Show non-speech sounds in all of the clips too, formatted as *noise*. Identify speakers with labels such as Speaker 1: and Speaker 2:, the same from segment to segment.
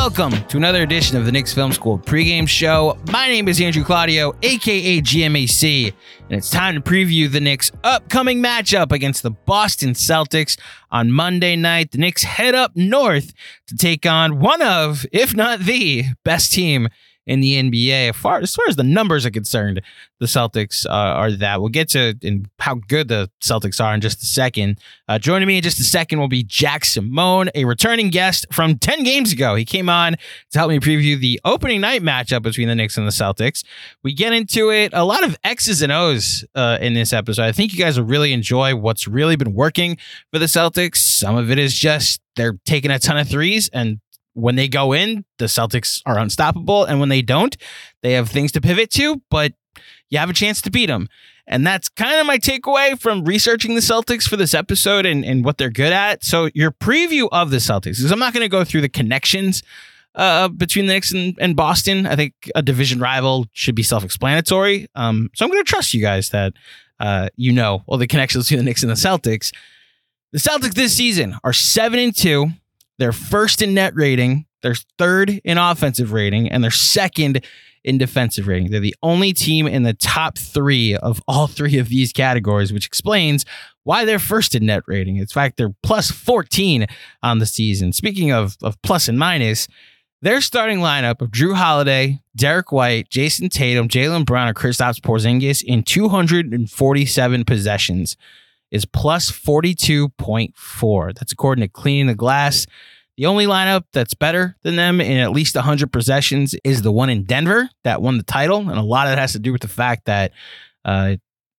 Speaker 1: welcome to another edition of the Knicks Film School pregame show. My name is Andrew Claudio, aka GMAC, and it's time to preview the Knicks' upcoming matchup against the Boston Celtics on Monday night. The Knicks head up north to take on one of, if not the best team in the NBA. As far, as far as the numbers are concerned, the Celtics uh, are that. We'll get to in how good the Celtics are in just a second. Uh, joining me in just a second will be Jack Simone, a returning guest from 10 games ago. He came on to help me preview the opening night matchup between the Knicks and the Celtics. We get into it, a lot of X's and O's uh, in this episode. I think you guys will really enjoy what's really been working for the Celtics. Some of it is just they're taking a ton of threes and when they go in, the Celtics are unstoppable. And when they don't, they have things to pivot to, but you have a chance to beat them. And that's kind of my takeaway from researching the Celtics for this episode and, and what they're good at. So, your preview of the Celtics, because I'm not going to go through the connections uh, between the Knicks and, and, Boston. I think a division rival should be self explanatory. Um, so, I'm going to trust you guys that uh, you know all the connections between the Knicks and the Celtics. The Celtics this season are 7 and 2. They're first in net rating, they're third in offensive rating, and they're second in defensive rating. They're the only team in the top three of all three of these categories, which explains why they're first in net rating. In fact, they're plus 14 on the season. Speaking of, of plus and minus, their starting lineup of Jrue Holiday, Derrick White, Jayson Tatum, Jaylen Brown, and Kristaps Porzingis in 247 possessions is plus 42.4. That's according to Cleaning the Glass. The only lineup that's better than them in at least 100 possessions is the one in Denver that won the title. And a lot of it has to do with the fact that uh,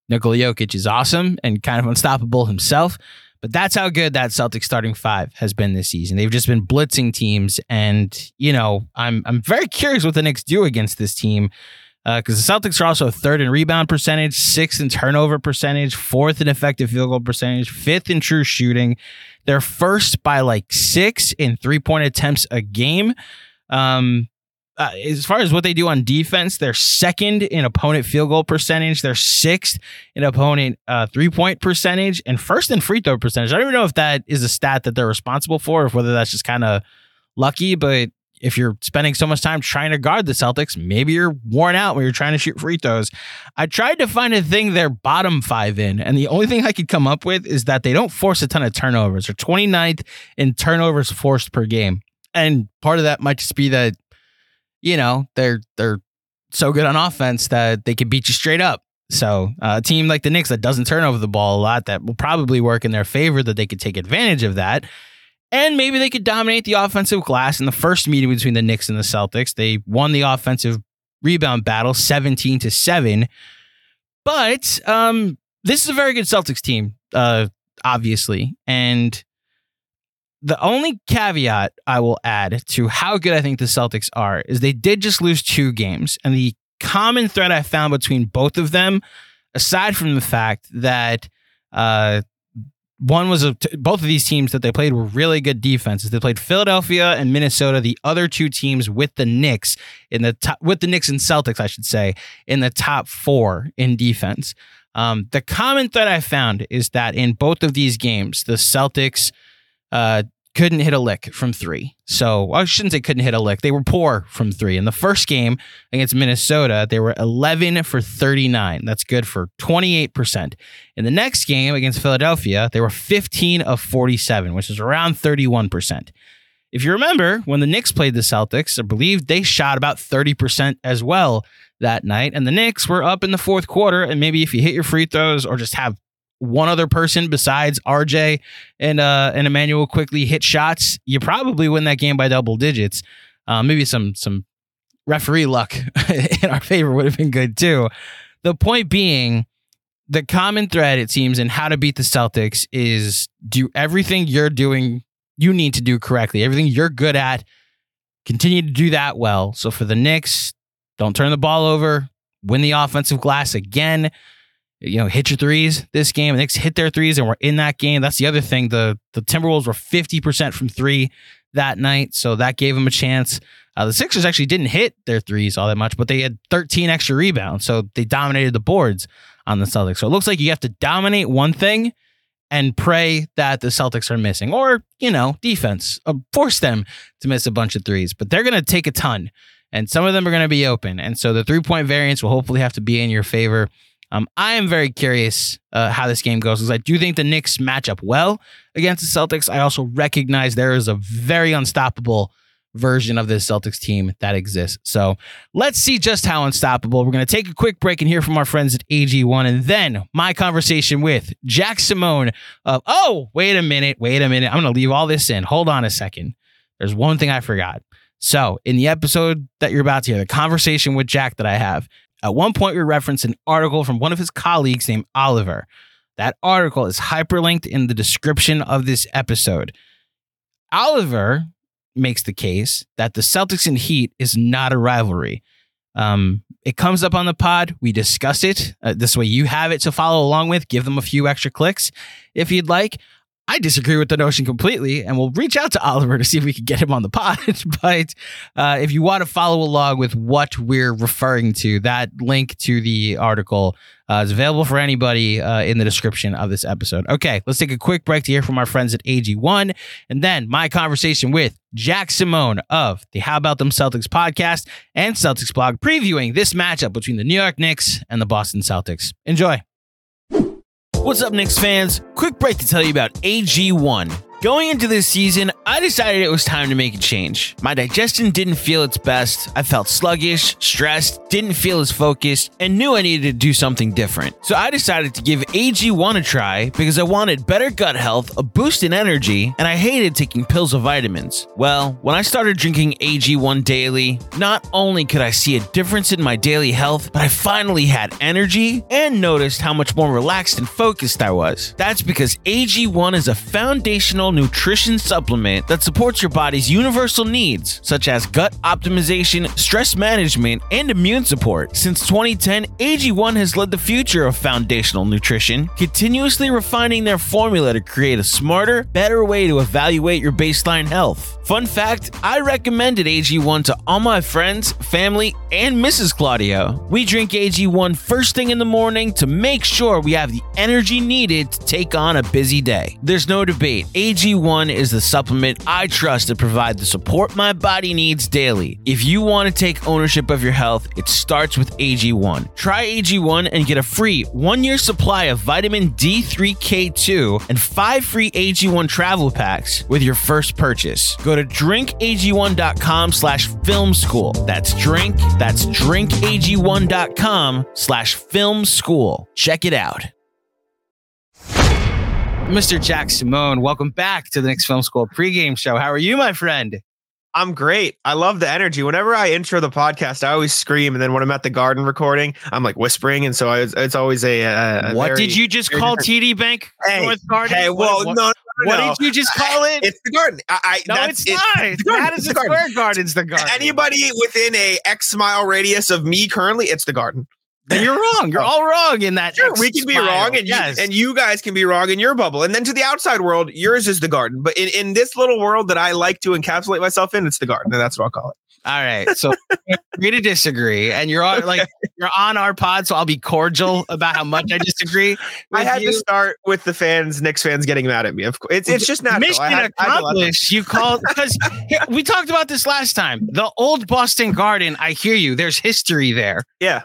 Speaker 1: Nikola Jokic is awesome and kind of unstoppable himself. But that's how good that Celtic starting five has been this season. They've just been blitzing teams, and you know, I'm I'm very curious what the Knicks do against this team because uh, the Celtics are also third in rebound percentage, sixth in turnover percentage, fourth in effective field goal percentage, fifth in true shooting. They're first by like six in three point attempts a game. Um, uh, as far as what they do on defense, they're second in opponent field goal percentage. They're sixth in opponent uh, three point percentage and first in free throw percentage. I don't even know if that is a stat that they're responsible for, or whether that's just kind of lucky, but if you're spending so much time trying to guard the Celtics, maybe you're worn out when you're trying to shoot free throws. I tried to find a thing they're bottom five in, and the only thing I could come up with is that they don't force a ton of turnovers. They're 29th in turnovers forced per game. And part of that might just be that, you know, they're they're so good on offense that they can beat you straight up. So uh, a team like the Knicks that doesn't turn over the ball a lot, that will probably work in their favor, that they could take advantage of that. And maybe they could dominate the offensive glass in the first meeting between the Knicks and the Celtics. They won the offensive rebound battle 17 to 7. But um, this is a very good Celtics team, uh, obviously. And the only caveat I will add to how good I think the Celtics are is they did just lose two games. And the common thread I found between both of them, aside from the fact that uh, one was a, both of these teams that they played were really good defenses. They played Philadelphia and Minnesota, the other two teams with the Knicks in the top, with the Knicks and Celtics, I should say, in the top four in defense. Um, the common thread I found is that in both of these games, the Celtics uh, couldn't hit a lick from three. So I shouldn't say couldn't hit a lick. They were poor from three. In the first game against Minnesota, they were 11 for 39. That's good for 28%. In the next game against Philadelphia, they were 15 of 47, which is around 31%. If you remember, when the Knicks played the Celtics, I believe they shot about 30% as well that night. And the Knicks were up in the fourth quarter. And maybe if you hit your free throws or just have one other person besides RJ and uh and Immanuel Quickley hit shots, you probably win that game by double digits. Uh, maybe some some referee luck *laughs* in our favor would have been good too. The point being, the common thread it seems in how to beat the Celtics is do everything you're doing you need to do correctly. Everything you're good at, continue to do that well. So for the Knicks, don't turn the ball over, win the offensive glass again you know, hit your threes this game. Knicks hit their threes and we're in that game. That's the other thing. The the Timberwolves were 50% from three that night. So that gave them a chance. Uh, the Sixers actually didn't hit their threes all that much, but they had 13 extra rebounds. So they dominated the boards on the Celtics. So it looks like you have to dominate one thing and pray that the Celtics are missing, or, you know, defense, uh, force them to miss a bunch of threes. But they're going to take a ton, and some of them are going to be open. And so the three point variance will hopefully have to be in your favor. Um, I am very curious uh, how this game goes because I do think the Knicks match up well against the Celtics. I also recognize there is a very unstoppable version of this Celtics team that exists. So let's see just how unstoppable. We're going to take a quick break and hear from our friends at AG1 and then my conversation with Jack Simone of, oh, wait a minute, wait a minute. I'm going to leave all this in. Hold on a second. There's one thing I forgot. So, in the episode that you're about to hear, the conversation with Jack that I have, at one point, we referenced an article from one of his colleagues named Oliver. That article is hyperlinked in the description of this episode. Oliver makes the case that the Celtics and Heat is not a rivalry. Um, it comes up on the pod. We discuss it. Uh, this way, you have it to follow along with. Give them a few extra clicks if you'd like. I disagree with the notion completely, and we'll reach out to Oliver to see if we can get him on the *laughs* pod. but uh, if you want to follow along with what we're referring to, that link to the article uh, is available for anybody uh, in the description of this episode. Okay, let's take a quick break to hear from our friends at AG1, and then my conversation with Jack Simone of the How About Them Celtics podcast and Celtics blog, previewing this matchup between the New York Knicks and the Boston Celtics. Enjoy. What's up, Knicks fans? Quick break to tell you about AG1. Going into this season, I decided it was time to make a change. My digestion didn't feel its best. I felt sluggish, stressed, didn't feel as focused, and knew I needed to do something different. So I decided to give AG1 a try because I wanted better gut health, a boost in energy, and I hated taking pills or vitamins. Well, when I started drinking AG1 daily, not only could I see a difference in my daily health, but I finally had energy and noticed how much more relaxed and focused I was. That's because AG1 is a foundational nutrition supplement that supports your body's universal needs, such as gut optimization, stress management, and immune support. Since 2010, AG1 has led the future of foundational nutrition, continuously refining their formula to create a smarter, better way to evaluate your baseline health. Fun fact I recommended AG1 to all my friends, family, and Mrs. Claudio. We drink AG1 first thing in the morning to make sure we have the energy needed to take on a busy day. There's no debate, AG1 is the supplement I trust to provide the support my body needs daily. If you want to take ownership of your health, it starts with AG1. Try AG1 and get a free one year supply of vitamin D3K2 and five free AG1 travel packs with your first purchase. Go to drinkag1.com slash film school. That's drink, that's drinkag1.com slash film school. Check it out. Mr. Jack Simone, welcome back to the Knicks Film School pregame show. How are you, my friend?
Speaker 2: I'm great. I love the energy. Whenever I intro the podcast, I always scream, and then when I'm at the garden recording, I'm like whispering, and so I, it's always a. a
Speaker 1: what very, did you just call TD Bank
Speaker 2: hey, North Garden? Hey, well, what, no, no,
Speaker 1: what did you just call it?
Speaker 2: It's the garden. I, I
Speaker 1: no, it's not. It's the Madison Square garden. Garden's the garden.
Speaker 2: Anybody within a X mile radius of me currently, it's the garden.
Speaker 1: Then you're wrong. You're *laughs* oh. all wrong in that.
Speaker 2: Sure, we can be wrong, and yes. you, and you guys can be wrong in your bubble. And then to the outside world, yours is the garden. But in, in this little world that I like to encapsulate myself in, it's the garden, and that's what I'll call it.
Speaker 1: All right. So agree to disagree. And you're on like *laughs* you're on our pod, so I'll be cordial about how much I disagree.
Speaker 2: I had
Speaker 1: you.
Speaker 2: to start with the fans, Knicks fans getting mad at me. Of course, it's it's just not
Speaker 1: Mission
Speaker 2: had- I had to let them-
Speaker 1: accomplished. You called because we talked about this last time. The old Boston Garden. I hear you. There's history there.
Speaker 2: Yeah.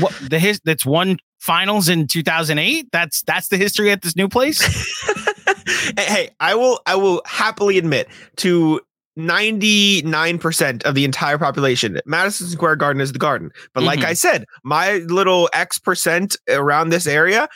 Speaker 1: What the his that's won finals in 2008. That's that's the history at this new place. *laughs*
Speaker 2: hey, I will I will happily admit to 99% of the entire population, Madison Square Garden is the garden. But like
Speaker 1: Mhm.
Speaker 2: I said, my little X percent around this area,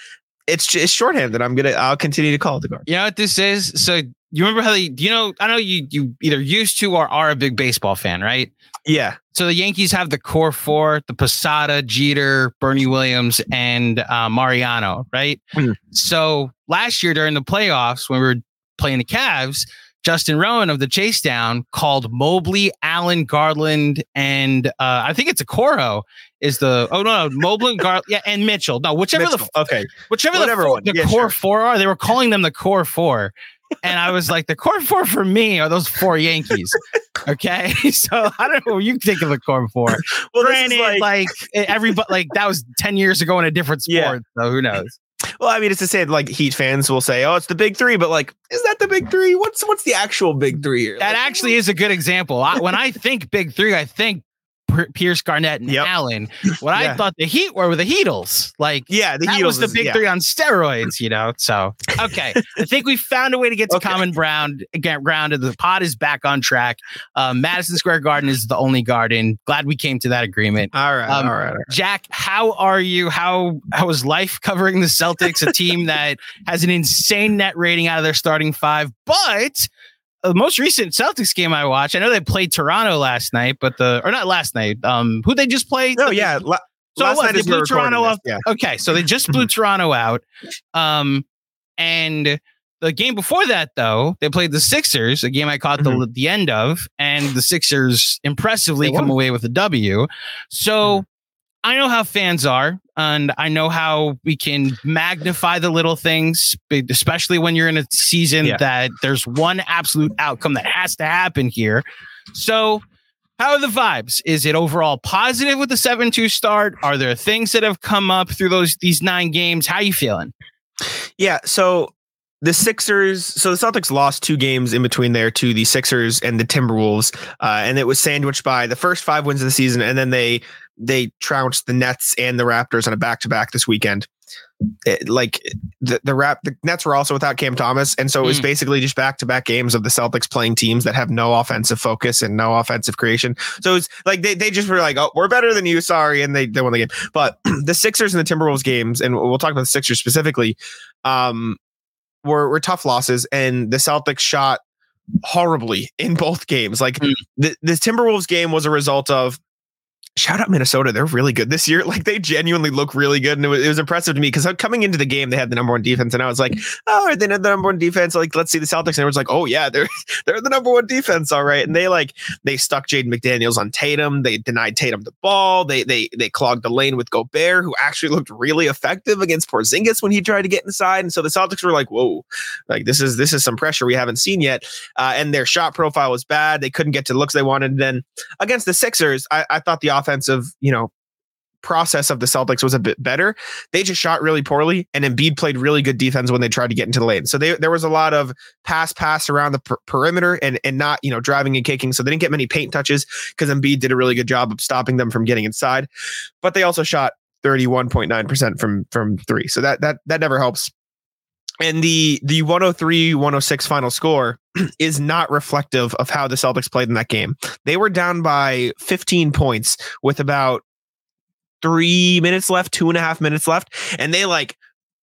Speaker 2: it's just shorthand I'm gonna I'll continue to call it the garden.
Speaker 1: You know what this is? So you remember how they? You know, I know you you either used to or are a big baseball fan, right?
Speaker 2: Yeah.
Speaker 1: So the Yankees have the core four: the Posada, Jeter, Bernie Williams, and uh, Mariano, right?
Speaker 2: Mhm.
Speaker 1: So last year during the playoffs, when we were playing the Cavs, Justin Rowan of the Chase Down called Mobley, Allen, Garland, and uh, I think it's a Coro is the oh no no Mobley, Gar yeah, and Mitchell. No, whichever the
Speaker 2: okay.
Speaker 1: whichever
Speaker 2: Whatever
Speaker 1: the,
Speaker 2: one.
Speaker 1: the
Speaker 2: Yeah,
Speaker 1: core
Speaker 2: sure.
Speaker 1: four are, they were calling them the core four. And I was like, the core four for me are those four Yankees. Okay. *laughs* So I don't know what you think of the core four. *laughs*
Speaker 2: Well,
Speaker 1: Granted,
Speaker 2: like,
Speaker 1: like, everybody, like that was 10 years ago in a different sport.
Speaker 2: Yeah.
Speaker 1: So who knows?
Speaker 2: well, I mean, it's to say like Heat fans will say, "Oh, it's the big three, but like, is that the big three? What's what's the actual big three here?
Speaker 1: That
Speaker 2: Like,
Speaker 1: actually is a good example. I, when I think big three, I think Pierce, Garnett, and
Speaker 2: Yep.
Speaker 1: Allen. What I thought the Heat were were the Heatles. Like,
Speaker 2: yeah, the
Speaker 1: that
Speaker 2: Heat
Speaker 1: was the big
Speaker 2: yeah.
Speaker 1: three on steroids, you know. So okay, I think we found a way to get to
Speaker 2: Okay.
Speaker 1: common ground. Get grounded. The pod is back on track. Um, Madison Square Garden is the only garden. Glad we came to that agreement.
Speaker 2: All right,
Speaker 1: Um,
Speaker 2: all right, all right.
Speaker 1: Jack, how are you? How how is life covering the Celtics, a team *laughs* that has an insane net rating out of their starting five, but the most recent Celtics game I watched, I know they played Toronto last night, but the or not last night. Um, who they just played?
Speaker 2: No, yeah. La-
Speaker 1: So
Speaker 2: last
Speaker 1: what,
Speaker 2: night
Speaker 1: they blew Toronto off-
Speaker 2: Yeah.
Speaker 1: Okay, so they just blew *laughs* Toronto out. Um, and the game before that, though, they played the Sixers, a game I caught the the end of, and the Sixers impressively come away with a W. So I know how fans are, and I know how we can magnify the little things, especially when you're in a season
Speaker 2: Yeah.
Speaker 1: that there's one absolute outcome that has to happen here. So. How are the vibes? Is it overall positive with the 7-2 start? Are there things that have come up through those these nine games? How you feeling?
Speaker 2: Yeah. So the Sixers, so the Celtics lost two games in between there to the Sixers and the Timberwolves, uh, and it was sandwiched by the first five wins of the season, and then they they trounced the Nets and the Raptors on a back to back this weekend. It- like the the rap the Nets were also without Cam Thomas, and so it was
Speaker 1: Mm.
Speaker 2: basically just back to back games of the Celtics playing teams that have no offensive focus and no offensive creation. So it's like they, they just were like, oh, we're better than you, sorry, and they they won the game. But *clears throat* the Sixers and the Timberwolves games, and we'll talk about the Sixers specifically, um, were were tough losses, and the Celtics shot horribly in both games. Like
Speaker 1: Mm.
Speaker 2: the the Timberwolves game was a result of shout out Minnesota. They're really good this year. *laughs* Like they genuinely look really good. And it was, it was impressive to me because coming into the game, they had the number one defense. And I was like, *laughs* oh, are they the number one defense? Like, let's see the Celtics. And everyone's like, oh, yeah, they're *laughs* they're the number one defense. All right. And they like they stuck Jaden McDaniels on Tatum. They denied Tatum the ball. They they they clogged the lane with Gobert, who actually looked really effective against Porzingis when he tried to get inside. And so the Celtics were like, whoa, like this is this is some pressure we haven't seen yet. Uh, and their shot profile was bad. They couldn't get to the looks they wanted. And then against the Sixers, I, I thought the offensive, you know, process of the Celtics was a bit better. They just shot really poorly, and Embiid played really good defense when they tried to get into the lane. So they, there was a lot of pass, pass around the per- perimeter, and and not you know driving and kicking. So they didn't get many paint touches because Embiid did a really good job of stopping them from getting inside. But they also shot thirty one point nine percent from from three. So that that that never helps. And the the 103 106 final score *clears throat* is not reflective of how the Celtics played in that game. They were down by 15 points with about three minutes left, two and a half minutes left, and they like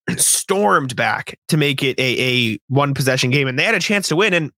Speaker 2: *clears throat* stormed back to make it a, a one possession game. And they had a chance to win, and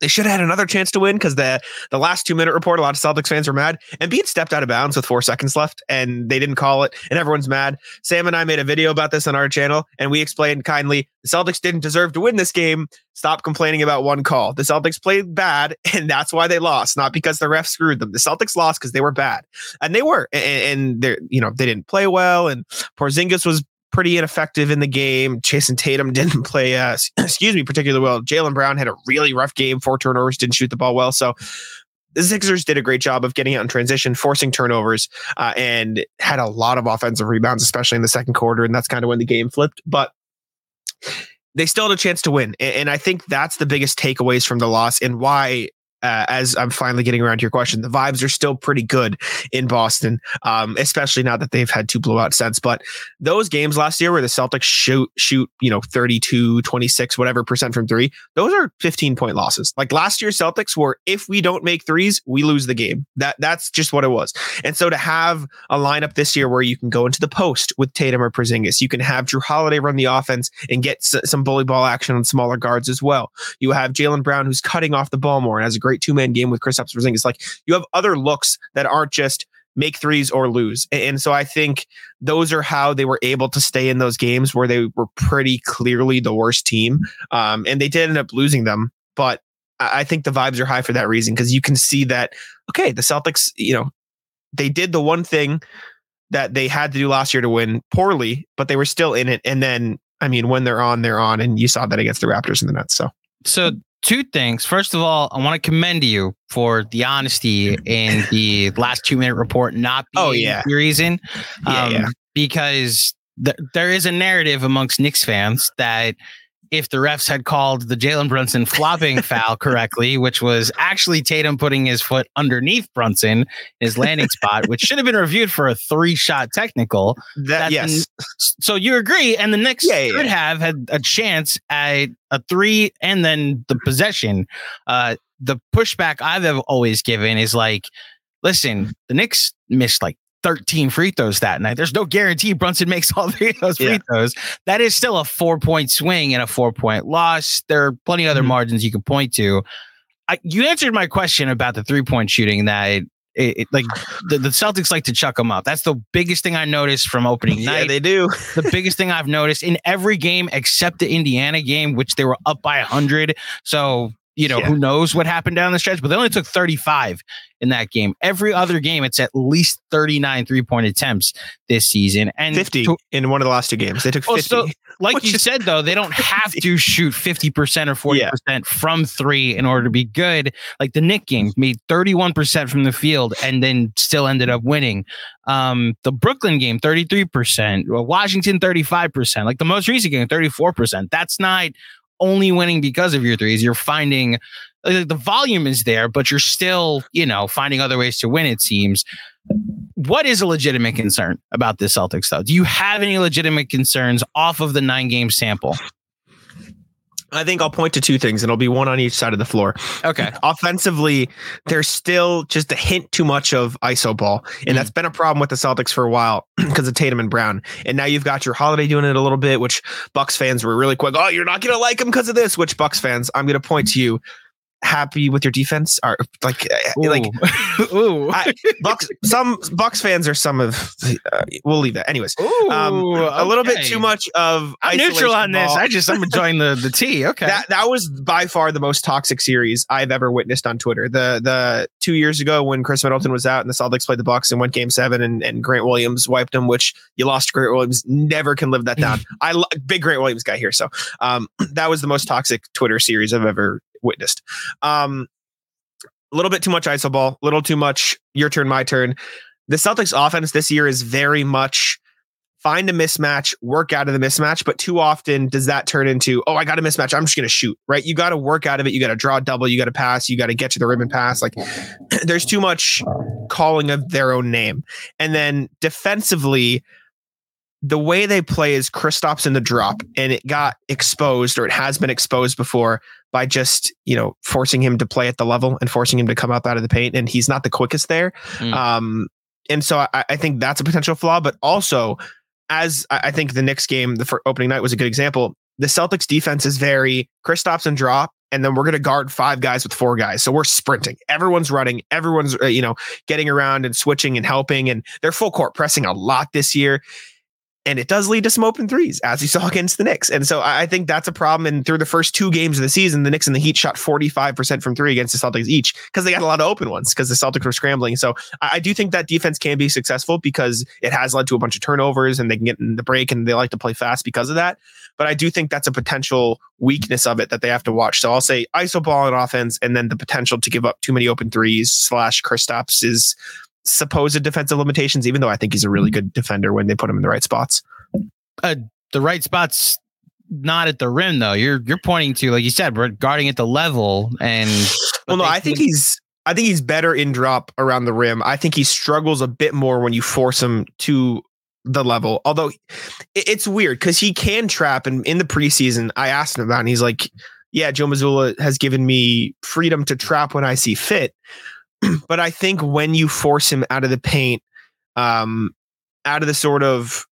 Speaker 2: they should have had another chance to win because the the last two minute report, a lot of Celtics fans were mad. And Embiid stepped out of bounds with four seconds left, and they didn't call it, and everyone's mad. Sam and I made a video about this on our channel, and we explained kindly the Celtics didn't deserve to win this game. Stop complaining about one call. The Celtics played bad, *laughs* and that's why they lost, not because the ref screwed them. The Celtics lost because they were bad, and they were, and, and they're you know they didn't play well, and Porzingis was pretty ineffective in the game. Jayson Tatum *laughs* didn't play, uh, *clears throat* excuse me, particularly well. Jaylen Brown had a really rough game, four turnovers, didn't shoot the ball well. So the Sixers did a great job of getting out in transition, forcing turnovers, uh, and had a lot of offensive rebounds, especially in the second quarter. And that's kind of when the game flipped. But they still had a chance to win. And I think that's the biggest takeaways from the loss and why uh, as I'm finally getting around to your question, the vibes are still pretty good in Boston, um, especially now that they've had two blowouts since. But those games last year where the Celtics shoot, shoot, you know, 32, 26, whatever percent from three, those are 15 point losses. Like last year, Celtics were, if we don't make threes, we lose the game. That That's just what it was. And so to have a lineup this year where you can go into the post with Tatum or Porzingis, you can have Jrue Holiday run the offense and get s- some bully ball action on smaller guards as well. You have Jaylen Brown who's cutting off the ball more and has a great two man game with Kristaps Porzingis. Like you have other looks that aren't just make threes or lose. And so I think those are how they were able to stay in those games where they were pretty clearly the worst team. Um, and they did end up losing them, but I think the vibes are high for that reason because you can see that, okay, the Celtics, you know, they did the one thing that they had to do last year to win poorly, but they were still in it. And then, I mean, when they're on, they're on. And you saw that against the Raptors and the Nets. So,
Speaker 1: so two things. First of all, I want to commend you for the honesty in the last two minute report not
Speaker 2: Oh, yeah.
Speaker 1: the reason.
Speaker 2: Yeah,
Speaker 1: um,
Speaker 2: yeah.
Speaker 1: Because th- there is a narrative amongst Knicks fans that if the refs had called the Jalen Brunson flopping foul *laughs* correctly, which was actually Tatum putting his foot underneath Brunson, his landing spot, which should have been reviewed for a three shot technical,
Speaker 2: that, yes.
Speaker 1: so you agree, and the Knicks
Speaker 2: yeah,
Speaker 1: could
Speaker 2: yeah.
Speaker 1: have had a chance at a three and then the possession. Uh, the pushback I've always given is like, listen, the Knicks missed like 13 free throws that night. There's no guarantee Brunson makes all *laughs* three of those free
Speaker 2: Yeah.
Speaker 1: throws. That is still a four point swing and a four point loss. There are plenty of other
Speaker 2: Mhm.
Speaker 1: margins you can point to. I, you answered my question about the three point shooting that it, it, like the, the Celtics like to chuck them up. That's the biggest thing I noticed from opening
Speaker 2: Yeah,
Speaker 1: night
Speaker 2: they do. *laughs*
Speaker 1: the biggest thing I've noticed in every game except the Indiana game, which they were up by 100. So, you know,
Speaker 2: Yeah.
Speaker 1: who knows what happened down the stretch, but they only took 35 in that game. Every other game, it's at least 39 three point attempts this season. And
Speaker 2: 50
Speaker 1: to-
Speaker 2: in one of the last two games. They took
Speaker 1: Oh,
Speaker 2: 50.
Speaker 1: so- like you said, though, they don't *laughs* have to shoot 50% or 40% from three in order to be good. Like the Knick game made 31% from the field and then still ended up winning. Um, the Brooklyn game, 33%. Washington, 35%. Like the most recent game, 34%. That's not only winning because of your threes. You're finding like, the volume is there, but you're still, you know, finding other ways to win, it seems. What is a legitimate concern about this Celtics, though? Do you have any legitimate concerns off of the nine game sample?
Speaker 2: I think I'll point to two things, and it'll be one on each side of the floor.
Speaker 1: Okay.
Speaker 2: Offensively, there's still just a hint too much of ISO ball, and
Speaker 1: Mm.
Speaker 2: that's been a problem with the Celtics for a while *clears throat* because of Tatum and Brown. And now you've got your Holiday doing it a little bit, which Bucks fans were really quick. Oh, you're not gonna like him because of this. Which Bucks fans, I'm gonna point to you. Happy with your defense? Are like uh, like *laughs*
Speaker 1: Ooh.
Speaker 2: I- Bucks? Some Bucks fans are some of. Uh, we'll leave that. Anyways, um,
Speaker 1: Ooh,
Speaker 2: a little bit too much of.
Speaker 1: I'm neutral on this. I just I'm enjoying the the tea. *laughs* Okay.
Speaker 2: That that was by far the most toxic series I've ever witnessed on Twitter. The the two years ago when Khris Middleton was out and the Celtics played the Bucks and went Game Seven and, and Grant Williams wiped them, which you lost. Grant Williams never can live that down. *laughs* I lo- big Grant Williams guy here, so um, *clears throat* that was the most toxic Twitter series I've ever witnessed. Um, a little bit too much iso ball, a little too much your turn, my turn. The Celtics offense this year is very much find a mismatch, work out of the mismatch. But too often does that turn into, oh, I got a mismatch. I'm just going to shoot, right? You got to work out of it. You got to draw a double. You got to pass. You got to get to the rim and pass. Like *clears throat* there's too much calling of their own name. And then defensively, the way they play is Kristaps in the drop, and it got exposed, or it has been exposed before by just you know forcing him to play at the level and forcing him to come up out of the paint, and he's not the quickest there.
Speaker 1: Mm.
Speaker 2: Um, and so I, I think that's a potential flaw, but also as I think the Knicks game, the opening night was a good example. The Celtics defense is very Kristaps and drop, and then we're going to guard five guys with four guys. So we're sprinting. Everyone's running. Everyone's uh, you know getting around and switching and helping, and they're full court pressing a lot this year. And it does lead to some open threes, as you saw *laughs* against the Knicks. And so I think that's a problem. And through the first two games of the season, the Knicks and the Heat shot 45% from three against the Celtics each because they got a lot of open ones because the Celtics were scrambling. So I do think that defense can be successful because it has led to a bunch of turnovers and they can get in the break and they like to play fast because of that. But I do think that's a potential weakness of it that they have to watch. So I'll say ISO ball on offense and then the potential to give up too many open threes slash Kristaps is supposed defensive limitations, even though I think he's a really good defender when they put him in the right spots.
Speaker 1: Uh, the right spots, not at the rim though. You're you're pointing to, like you said, we're guarding at the level. And
Speaker 2: well, no, I think he's I think he's better in drop around the rim. I think he struggles a bit more when you force him to the level. Although it's weird because he can trap. And in the preseason, I asked him about, it and he's like, "Yeah, Joe Mazzulla has given me freedom to trap when I see fit." *clears throat* but I think when you force him out of the paint, um, out of the sort of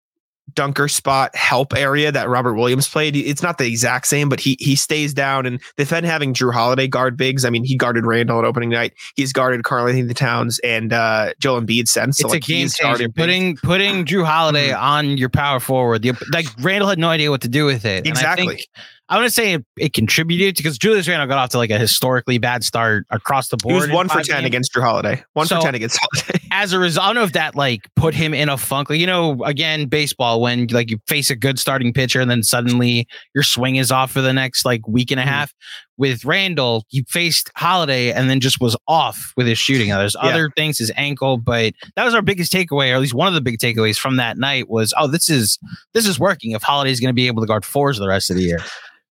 Speaker 2: dunker spot help area that Robert Williams played. It's not the exact same, but he he stays down. And the Fed having Jrue Holiday guard bigs. I mean, he guarded Randle at opening night. He's guarded Karl-Anthony Towns and uh, Joel Embiid since.
Speaker 1: So it's like a game changer. Putting putting Jrue Holiday mm-hmm. on your power forward. The, like Randle had no idea what to do with it.
Speaker 2: Exactly.
Speaker 1: I want to say it, it, contributed because Julius Randle got off to like a historically bad start across the board.
Speaker 2: He was one for ten games. against Jrue Holiday. One so, for ten against Holiday. *laughs*
Speaker 1: as a result, I don't know if that like put him in a funk. Like you know, again, baseball when like you face a good starting pitcher and then suddenly your swing is off for the next like week and a mm-hmm. half. With Randle, he faced Holiday and then just was off with his shooting. Now, there's yeah. other things, his ankle, but that was our biggest takeaway, or at least one of the big takeaways from that night was, oh, this is this is working. If Holiday is going to be able to guard fours the rest of the year.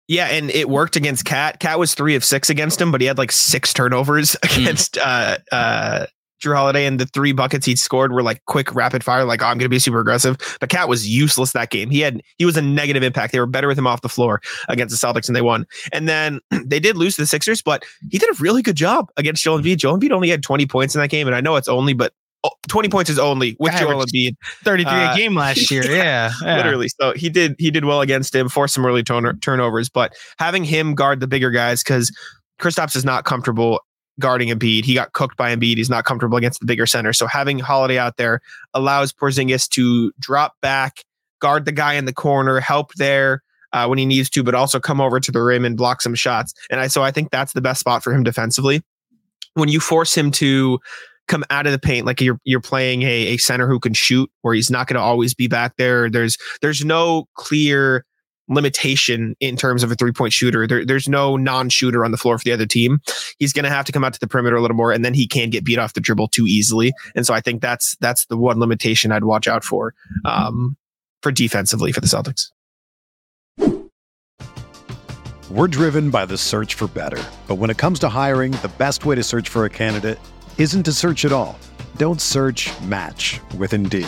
Speaker 2: Yeah, and it worked against KAT. KAT was three of six against him, but he had like six turnovers hmm. *laughs* against uh uh Jrue Holiday, and the three buckets he'd scored were like quick, rapid fire. Like, oh, I'm going to be super aggressive. But KAT was useless that game. He had he was a negative impact. They were better with him off the floor against the Celtics, and they won. And then *clears throat* they did lose to the Sixers, but he did a really good job against Joel Embiid. Joel Embiid only had 20 points in that game, and I know it's only, but 20 points is only with Joel Embiid.
Speaker 1: 33 uh, a game last *laughs* year. Yeah,
Speaker 2: yeah, Literally. So he did he did well against him, forced some early turn- turnovers, but having him guard the bigger guys cuz Kristaps is not comfortable guarding Embiid. He got cooked by Embiid. He's not comfortable against the bigger center. So having Holiday out there allows Porzingis to drop back, guard the guy in the corner, help there. Uh, when he needs to, but also come over to the rim and block some shots. And I so I think that's the best spot for him defensively. When you force him to come out of the paint like you're you're playing a, a center who can shoot where he's not going to always be back there there's there's no clear limitation in terms of a three point shooter. There, there's no non-shooter on the floor for the other team. He's going to have to come out to the perimeter a little more and then he can get beat off the dribble too easily. And so i think that's that's the one limitation i'd watch out for um for defensively for the celtics.
Speaker 3: We're driven by the search for better. But when it comes to hiring the best way to search for a candidate isn't to search at all. Don't search match with Indeed.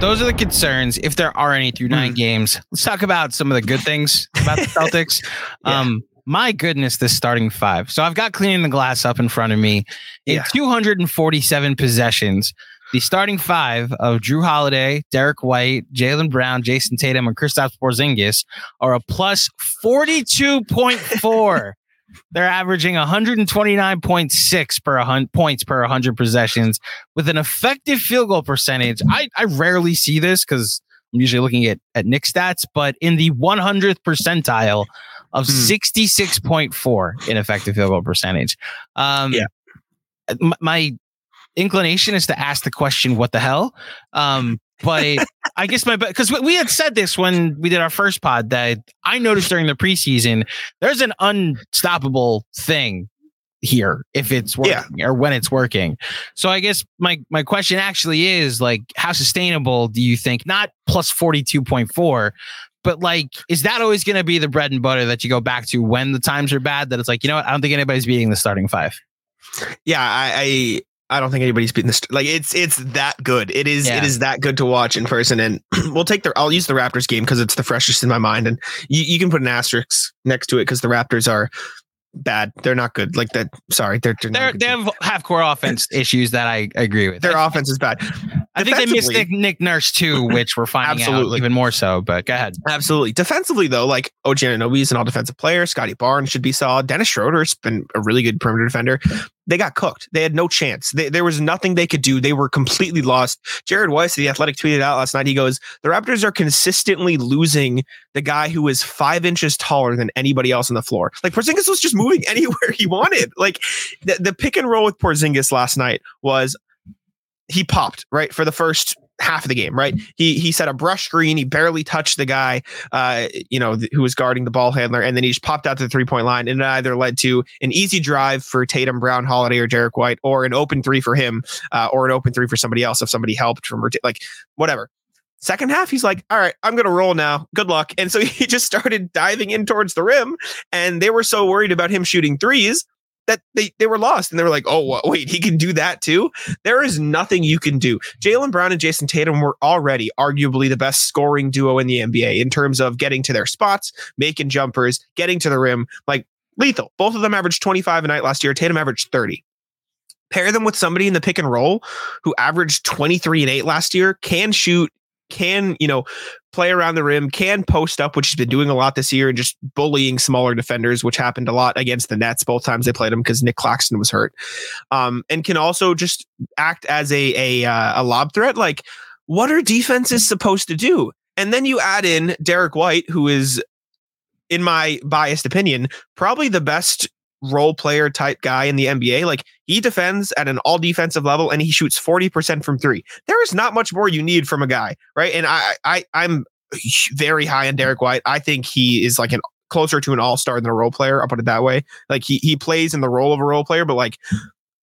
Speaker 1: Those are the concerns, if there are any through nine mm. games. Let's talk about some of the good things about the Celtics. *laughs* yeah. Um, my goodness, this starting five. So I've got cleaning the glass up in front of me. In yeah. 247 possessions, the starting five of Jrue Holiday, Derrick White, Jaylen Brown, Jayson Tatum, and Kristaps Porzingis are a plus 42.4. They're averaging 129.6 per 100 points per 100 possessions with an effective field goal percentage. I, I rarely see this because I'm usually looking at, at Knick stats, but in the 100th percentile of hmm. 66.4 in effective field goal percentage. Um, yeah. My inclination is to ask the question, what the hell? Um, But I guess my because we had said this when we did our first pod that I noticed during the preseason there's an unstoppable thing here if it's working yeah. or when it's working. So I guess my my question actually is like how sustainable do you think not plus 42.4 but like is that always going to be the bread and butter that you go back to when the times are bad that it's like you know what I don't think anybody's beating the starting five.
Speaker 2: Yeah, I, I don't think anybody's beating this. Like it's it's that good. It is yeah. it is that good to watch in person. And *clears throat* we'll take the. I'll use the Raptors game because it's the freshest in my mind. And you, you can put an asterisk next to it because the Raptors are bad. They're not good. Like that. Sorry, they're,
Speaker 1: they're, they're they have half core offense *laughs* issues that I agree with.
Speaker 2: Their I, offense is bad.
Speaker 1: I think they missed Nick, Nick Nurse too, *laughs* which we're finding absolutely. out even more so. But go ahead.
Speaker 2: Absolutely. Defensively though, like OG Anunoby is an all defensive player. Scottie Barnes should be solid. Dennis Schroeder's been a really good perimeter defender they got cooked. They had no chance. They, there was nothing they could do. They were completely lost. Jared Weiss, the athletic, tweeted out last night. He goes, The Raptors are consistently losing the guy who is five inches taller than anybody else on the floor. Like Porzingis was just moving *laughs* anywhere he wanted. Like the, the pick and roll with Porzingis last night was he popped, right? For the first half of the game, right? He he set a brush screen. He barely touched the guy, uh, you know, th- who was guarding the ball handler, and then he just popped out to the three point line, and it either led to an easy drive for Tatum, Brown, Holiday, or Derrick White, or an open three for him, uh, or an open three for somebody else if somebody helped from like whatever. Second half, he's like, "All right, I'm gonna roll now. Good luck." And so *laughs* he just started diving in towards the rim, and they were so worried about him shooting threes that they, they were lost and they were like, oh, *laughs* wait, he can do that too. There is nothing you can do. Jaylen Brown and Jayson Tatum were already arguably the best scoring duo in the NBA in terms of getting to their spots, making jumpers, getting to the rim, like lethal. Both of them averaged 25 a night last year. Tatum averaged 30. Pair them with somebody in the pick and roll who averaged 23 and 8 last year, can shoot can, you know, play around the rim, can post up, which he's been doing a lot this year, and just bullying smaller defenders, which happened a lot against the Nets both times they played him because Nic Claxton was hurt, um, and can also just act as a a uh, a lob threat. Like, what are defenses supposed to do? And then you add in Derrick White, who is, in my biased opinion, probably the best role player type guy in the NBA. Like he defends at an all defensive level and he shoots 40% from three. There is not much more you need from a guy, right? And I, I, I'm very high on Derrick White. I think he is like an closer to an all-star than a role player. I'll put it that way. Like he, he plays in the role of a role player, but like,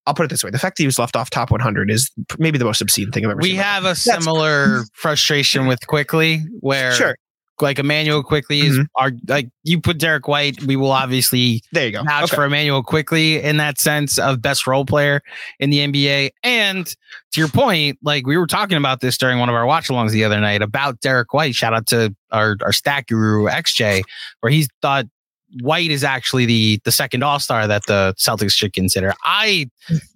Speaker 2: I'll put it this way: the fact that he was left off top 100 is maybe the most obscene thing I've ever
Speaker 1: we
Speaker 2: seen.
Speaker 1: We have a similar frustration with Quickley, where
Speaker 2: sure
Speaker 1: like Immanuel Quickley is mm-hmm. our like you put Derrick White, we will obviously
Speaker 2: there you go
Speaker 1: vouch okay. for Immanuel Quickley in that sense of best role player in the NBA. And to your point, like we were talking about this during one of our watch alongs the other night about Derrick White. Shout out to our our stat guru XJ, where he thought White is actually the the second All Star that the Celtics should consider. I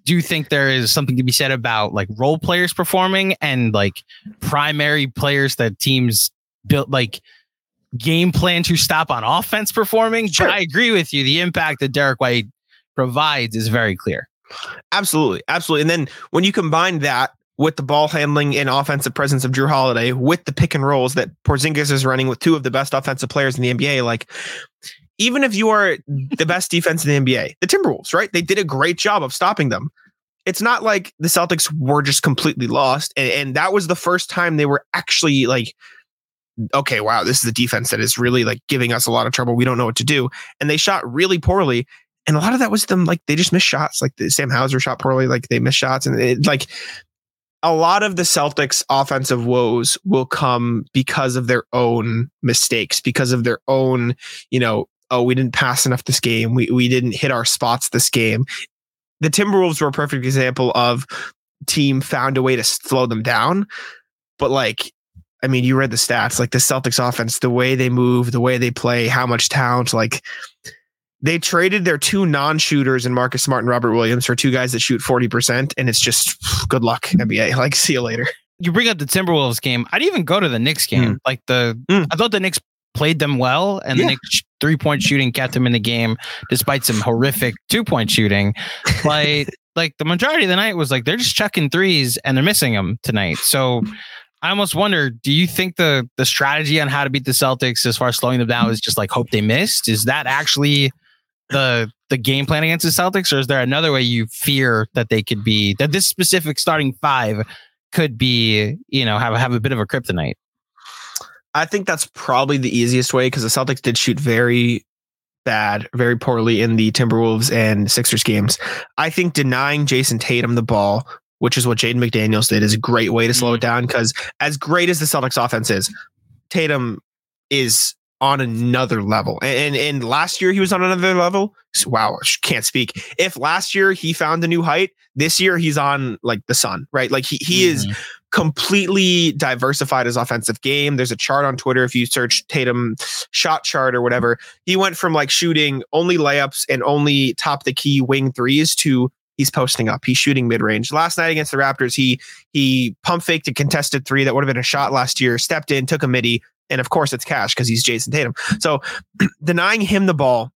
Speaker 1: do think there is something to be said about like role players performing and like primary players that teams built like game plan to stop on offense performing. Sure. But I agree with you. The impact that Derrick White provides is very clear.
Speaker 2: Absolutely. Absolutely. And then when you combine that with the ball handling and offensive presence of Jrue Holiday, with the pick and rolls that Porzingis is running with two of the best offensive players in the NBA, like even if you are the best defense in the NBA, the Timberwolves, right? They did a great job of stopping them. It's not like the Celtics were just completely lost. And, and that was the first time they were actually like okay, wow, this is a defense that is really like giving us a lot of trouble. We don't know what to do. And they shot really poorly. And a lot of that was them like they just missed shots. Like the, Sam Hauser shot poorly, like they missed shots. And it, like a lot of the Celtics offensive woes will come because of their own mistakes, because of their own, you know, oh, we didn't pass enough this game. We we didn't hit our spots this game. The Timberwolves were a perfect example of team found a way to slow them down. But like I mean, you read the stats, like the Celtics offense, the way they move, the way they play, how much talent, like they traded their two non-shooters and Marcus Smart and Robert Williams for two guys that shoot 40%. And it's just *sighs* good luck, NBA. *laughs* Like, see you later.
Speaker 1: You bring up the Timberwolves game. I'd even go to the Knicks game. Mm. Like the mm. I thought the Knicks played them well, and yeah. the Knicks three point shooting kept them in the game despite some horrific two point shooting. But *laughs* like the majority of the night was like they're just chucking threes and they're missing them tonight. So I almost wonder, do you think the the strategy on how to beat the Celtics as far as slowing them down is just like hope they missed? Is that actually the the game plan against the Celtics, or is there another way you fear that they could be that this specific starting five could be, you know, have have a bit of a kryptonite.
Speaker 2: I think that's probably the easiest way because the Celtics did shoot very bad, very poorly in the Timberwolves and Sixers games. I think denying Jason Tatum the ball, which is what Jaden McDaniels did, is a great way to slow it down because as great as the Celtics offense is, Tatum is on another level. And, and, and last year he was on another level. Wow, can't speak. If last year he found a new height, this year he's on like the sun, right? Like he he mm-hmm. is completely diversified his offensive game. There's a chart on Twitter if you search Tatum shot chart or whatever. He went from like shooting only layups and only top the key wing threes to he's posting up. He's shooting mid range. Last night against the Raptors, he he pump faked a contested three that would have been a shot last year. Stepped in, took a midi, and of course it's cash because he's Jayson Tatum. So *clears throat* denying him the ball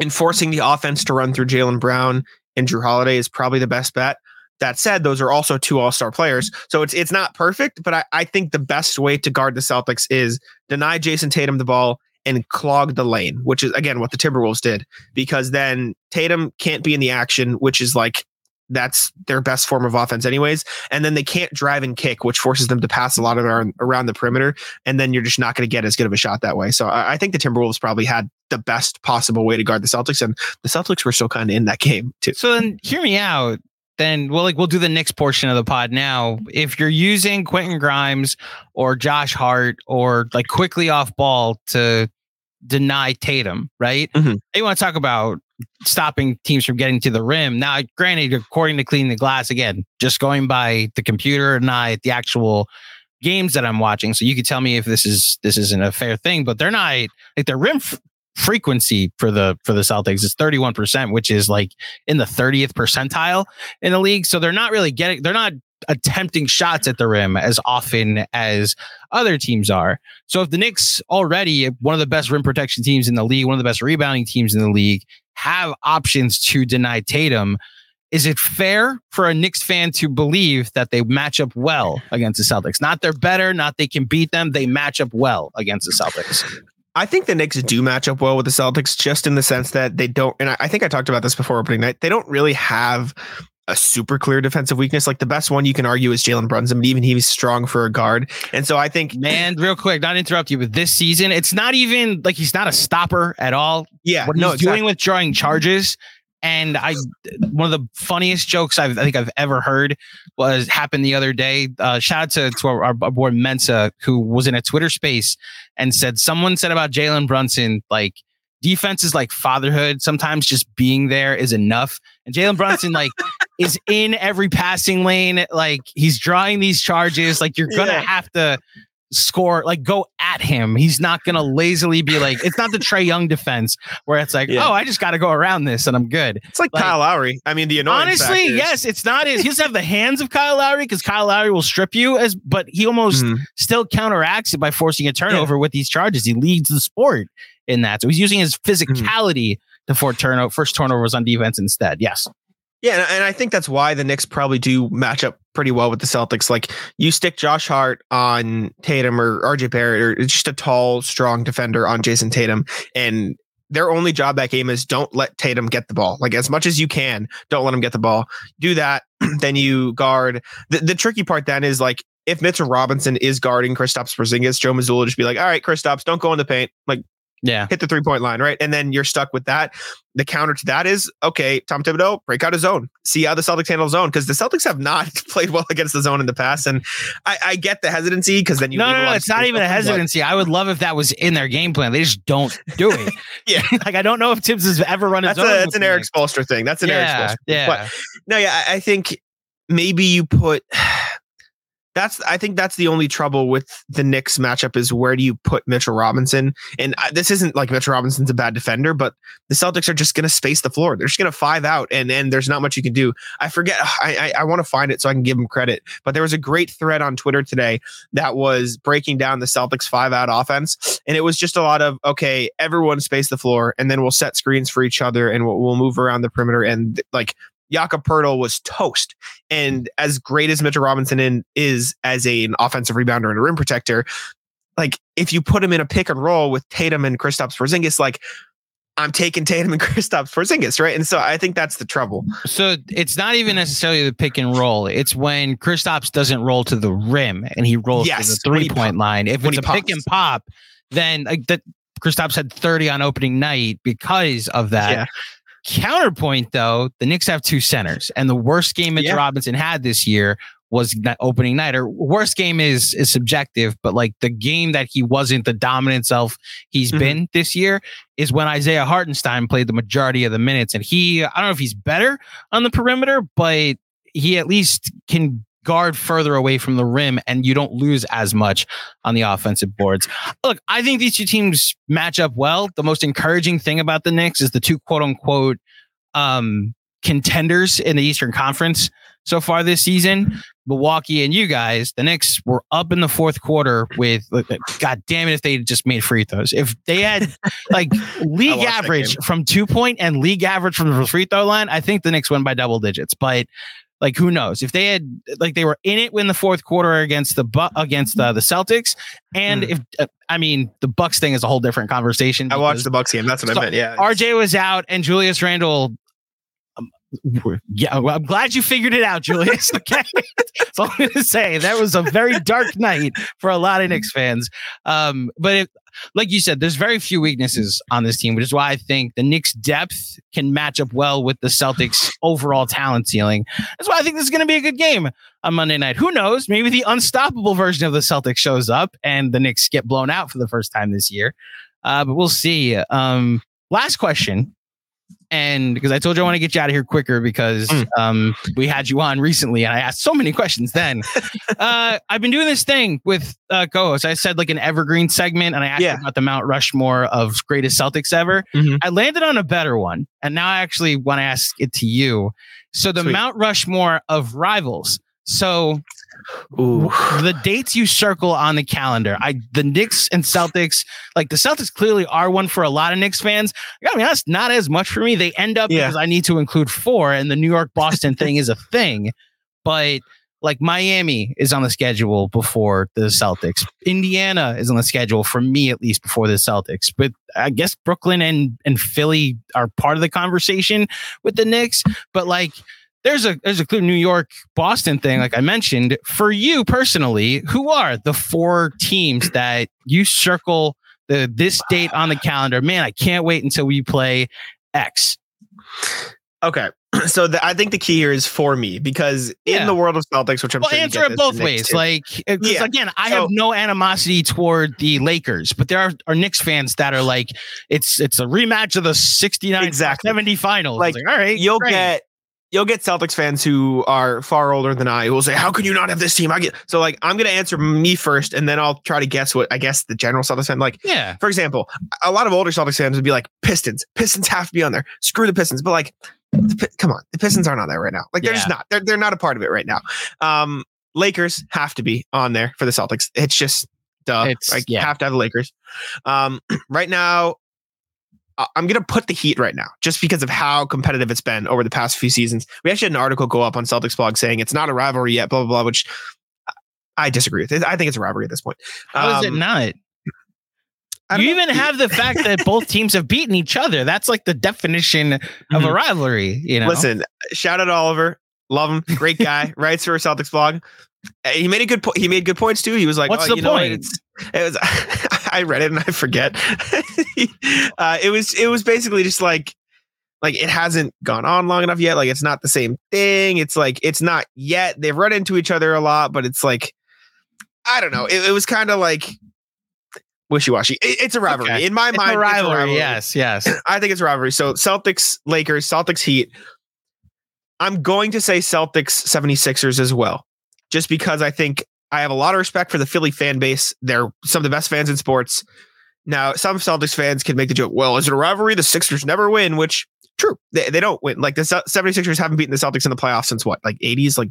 Speaker 2: and forcing the offense to run through Jaylen Brown and Jrue Holiday is probably the best bet. That said, those are also two all-star players. So it's it's not perfect, but I, I think the best way to guard the Celtics is deny Jayson Tatum the ball and clog the lane, which is again what the Timberwolves did, because then Tatum can't be in the action, which is like that's their best form of offense anyways and then they can't drive and kick which forces them to pass a lot of around, around the perimeter and then you're just not going to get as good of a shot that way. So I, I, think the timberwolves probably had the best possible way to guard the celtics and the celtics were still kind of in that game too.
Speaker 1: So then hear me out. Then we'll like we'll do the next portion of the pod now. If you're using Quentin Grimes or Josh Hart or like Quickley off ball to deny Tatum, right? Mm-hmm. You want to talk about stopping teams from getting to the rim. Now, granted, according to Clean the Glass, again, just going by the computer and not the actual games that I'm watching. So you could tell me if this is this isn't a fair thing, but they're not like their rim f- frequency for the for the Celtics is 31%, which is like in the 30th percentile in the league. So they're not really getting they're not attempting shots at the rim as often as other teams are. So if the Knicks already one of the best rim protection teams in the league, one of the best rebounding teams in the league, have options to deny Tatum, is it fair for a Knicks fan to believe that they match up well against the Celtics? Not they're better, not they can beat them, they match up well against the Celtics.
Speaker 2: I think the Knicks do match up well with the Celtics, just in the sense that they don't. And I, think I talked about this before opening night. They don't really have a super clear defensive weakness. Like the best one you can argue is Jalen Brunson, but even he's strong for a guard. And so I think,
Speaker 1: man, real quick, not interrupt you, but this season, it's not even like he's not a stopper at all.
Speaker 2: Yeah,
Speaker 1: what he's no, exactly. doing with drawing charges. And I, one of the funniest jokes I've, i think I've ever heard was happened the other day. Uh, shout out to, to our, our boy Mensa, who was in a Twitter space and said someone said about Jalen Brunson, like defense is like fatherhood. Sometimes just being there is enough. And Jalen Brunson, like, *laughs* is in every passing lane. Like, he's drawing these charges. Like, you're gonna yeah. have to score, like, go at him. He's not gonna lazily be like, it's not the *laughs* Trae Young defense where it's like, yeah. oh, I just got to go around this and I'm good.
Speaker 2: It's like, like Kyle Lowry. I mean, the annoying
Speaker 1: honestly,
Speaker 2: factors.
Speaker 1: yes, it's not. his. He doesn't have the hands of Kyle Lowry because Kyle Lowry will strip you as, but he almost mm-hmm. still counteracts it by forcing a turnover yeah. with these charges. He leads the sport in that. So he's using his mm-hmm. physicality mm-hmm. to for turnover, first turnovers on defense instead. Yes.
Speaker 2: Yeah, and I think that's why the Knicks probably do match up pretty well with the Celtics. Like you stick Josh Hart on Tatum or RJ Barrett or just a tall, strong defender on Jayson Tatum, and their only job that game is don't let Tatum get the ball. Like as much as you can, don't let him get the ball. Do that, *clears throat* then you guard. The, the tricky part then is like if Mitchell Robinson is guarding Kristaps Porzingis, Joe Mazzulla just be like, all right, Kristaps, don't go in the paint. Like
Speaker 1: yeah.
Speaker 2: Hit the three point line, right? And then you're stuck with that. The counter to that is okay, Tom Thibodeau, break out a zone. See how the Celtics handle zone because the Celtics have not *laughs* played well against the zone in the past. And I, I get the hesitancy because then you
Speaker 1: No, no, no, it's not even a hesitancy. I would love if that was in their game plan. They just don't do it. *laughs*
Speaker 2: yeah. *laughs*
Speaker 1: like I don't know if Thibs has ever run a
Speaker 2: that's
Speaker 1: zone.
Speaker 2: A, that's an Erik Spoelstra thing. That's an
Speaker 1: yeah,
Speaker 2: Erik Spoelstra.
Speaker 1: Yeah.
Speaker 2: But no, yeah, I, I think maybe you put *sighs* that's I think that's the only trouble with the Knicks matchup is where do you put Mitchell Robinson? And I, this isn't like Mitchell Robinson's a bad defender, but the Celtics are just going to space the floor. They're just going to five out, and and there's not much you can do. I forget. I I, I want to find it so I can give them credit. But there was a great thread on Twitter today that was breaking down the Celtics five out offense, and it was just a lot of okay, everyone space the floor, and then we'll set screens for each other, and we'll, we'll move around the perimeter, and like Jakob Poeltl was toast. And mm. as great as Mitchell Robinson in, is as a, an offensive rebounder and a rim protector, like if you put him in a pick and roll with Tatum and Kristaps Porzingis, like I'm taking Tatum and *laughs* Kristaps Porzingis, right? And so I think that's the trouble.
Speaker 1: So it's not even necessarily the pick and roll. It's when Kristaps doesn't roll to the rim and he rolls
Speaker 2: Yes,
Speaker 1: to the three point
Speaker 2: pop-
Speaker 1: line. If
Speaker 2: when
Speaker 1: it's a pick and pop, then like that Kristaps had 30 on opening night because of that.
Speaker 2: Yeah.
Speaker 1: Counterpoint though, the Knicks have two centers, and the worst game Mitch
Speaker 2: Yeah.
Speaker 1: Robinson had this year was that opening night. Or worst game is is subjective, but like the game that he wasn't the dominant self he's
Speaker 2: Mhm.
Speaker 1: been this year is when Isaiah Hartenstein played the majority of the minutes, and he I don't know if he's better on the perimeter, but he at least can guard further away from the rim and you don't lose as much on the offensive boards. Look, I think these two teams match up well. The most encouraging thing about the Knicks is the two quote unquote um contenders in the Eastern Conference so far this season. Milwaukee and you guys, the Knicks were up in the fourth quarter with God damn it if they just made free throws. If they had like *laughs* league average from two point and league average from the free throw line, I think the Knicks win by double digits. But like who knows if they had like they were in it in the fourth quarter against the Bu- against uh, the Celtics and
Speaker 2: Hmm.
Speaker 1: if uh, I mean the Bucks thing is a whole different conversation.
Speaker 2: I watched the Bucks game. That's what
Speaker 1: So,
Speaker 2: I meant. Yeah.
Speaker 1: RJ was out and Julius Randle. *laughs* Yeah, well, I'm glad you figured it out, Julius. *laughs* Okay, that's all I'm to say. That was a very dark night for a lot of Knicks fans. Um, but if, like you said, there's very few weaknesses on this team, which is why I think the Knicks' depth can match up well with the Celtics' overall talent ceiling. That's why I think this is going to be a good game on Monday night. Who knows? Maybe the unstoppable version of the Celtics shows up and the Knicks get blown out for the first time this year. Uh, but we'll see. Um, last question. And because I told you I want to get you out of here quicker because
Speaker 2: Mm.
Speaker 1: um, we had you on recently and I asked so many questions then. *laughs* uh, I've been doing this thing with uh, co-hosts. I said like an evergreen segment and I asked
Speaker 2: Yeah.
Speaker 1: about the Mount Rushmore of greatest Celtics ever.
Speaker 2: Mhm.
Speaker 1: I landed on a better one. And now I actually want to ask it to you. So the
Speaker 2: Sweet.
Speaker 1: Mount Rushmore of rivals. So
Speaker 2: Ooh.
Speaker 1: the dates you circle on the calendar. I the Knicks and Celtics, like the Celtics clearly are one for a lot of Knicks fans. I gotta be honest, not as much for me. They end up
Speaker 2: Yeah.
Speaker 1: because I need to include four, and the New York *laughs* Boston thing is a thing. But like Miami is on the schedule before the Celtics. Indiana is on the schedule for me at least before the Celtics. But I guess Brooklyn and and Philly are part of the conversation with the Knicks. But like there's a there's a clear New York Boston thing, like I mentioned. For you personally, who are the four teams that you circle the this date on the calendar? Man, I can't wait until we play X.
Speaker 2: Okay. *clears throat* So the, I think the key here is for me because
Speaker 1: Yeah.
Speaker 2: in the world of Celtics, which I'm
Speaker 1: Well,
Speaker 2: sure
Speaker 1: answer
Speaker 2: get
Speaker 1: it both ways.
Speaker 2: too.
Speaker 1: Like, uh,
Speaker 2: Yeah.
Speaker 1: again, I
Speaker 2: So-
Speaker 1: have no animosity toward the Lakers, but there are, are Knicks fans that are like, it's it's a rematch of the 69
Speaker 2: Exactly.
Speaker 1: 70 finals.
Speaker 2: Like,
Speaker 1: Like, all right,
Speaker 2: you'll
Speaker 1: great.
Speaker 2: get you'll get Celtics fans who are far older than I who will say, "How can you not have this team?" I get so like I'm gonna answer me first, and then I'll try to guess what I guess the general Celtics fan like.
Speaker 1: yeah.
Speaker 2: For example, a lot of older Celtics fans would be like, "Pistons, Pistons have to be on there. Screw the Pistons." But like, the, come on, the Pistons aren't on there right now. Like they're just not. They're they're not a part of it right now. Um, Lakers have to be on there for the Celtics. It's just duh.
Speaker 1: It's-
Speaker 2: like
Speaker 1: yeah.
Speaker 2: have to have the Lakers. Um, *clears throat* right now. I'm gonna put the Heat right now, just because of how competitive it's been over the past few seasons. We actually had an article go up on Celtics blog saying it's not a rivalry yet, blah blah blah, which I disagree with. I think it's a rivalry at this point.
Speaker 1: How is it
Speaker 2: Um,
Speaker 1: not? You
Speaker 2: know.
Speaker 1: even have the fact that both teams have beaten each other. That's like the definition of a rivalry. You know,
Speaker 2: Listen, shout out to Oliver. Love him. Great guy. *laughs* Writes for a Celtics blog. He made a good point. He made good points too. He was like,
Speaker 1: What's
Speaker 2: oh,
Speaker 1: the
Speaker 2: you know
Speaker 1: point?
Speaker 2: It's, it was. *laughs* *laughs* I read it and I forget. *laughs* uh, it was. It was basically just like, like it hasn't gone on long enough yet. Like it's not the same thing. It's like it's not yet. They've run into each other a lot, but it's like, I don't know. It, it was kind of like wishy washy. It, it's a rivalry
Speaker 1: Okay.
Speaker 2: in my
Speaker 1: it's
Speaker 2: mind.
Speaker 1: a
Speaker 2: it's
Speaker 1: rivalry. Yes, yes. *clears throat*
Speaker 2: I think it's a rivalry. So Celtics, Lakers, Celtics, Heat. I'm going to say Celtics, 76ers as well, just because I think I have a lot of respect for the Philly fan base. They're some of the best fans in sports. Now, some Celtics fans can make the joke, well, is it a rivalry? The Sixers never win, which true. They, they don't win. Like the Ce- 76ers haven't beaten the Celtics in the playoffs since what, like 80s? Like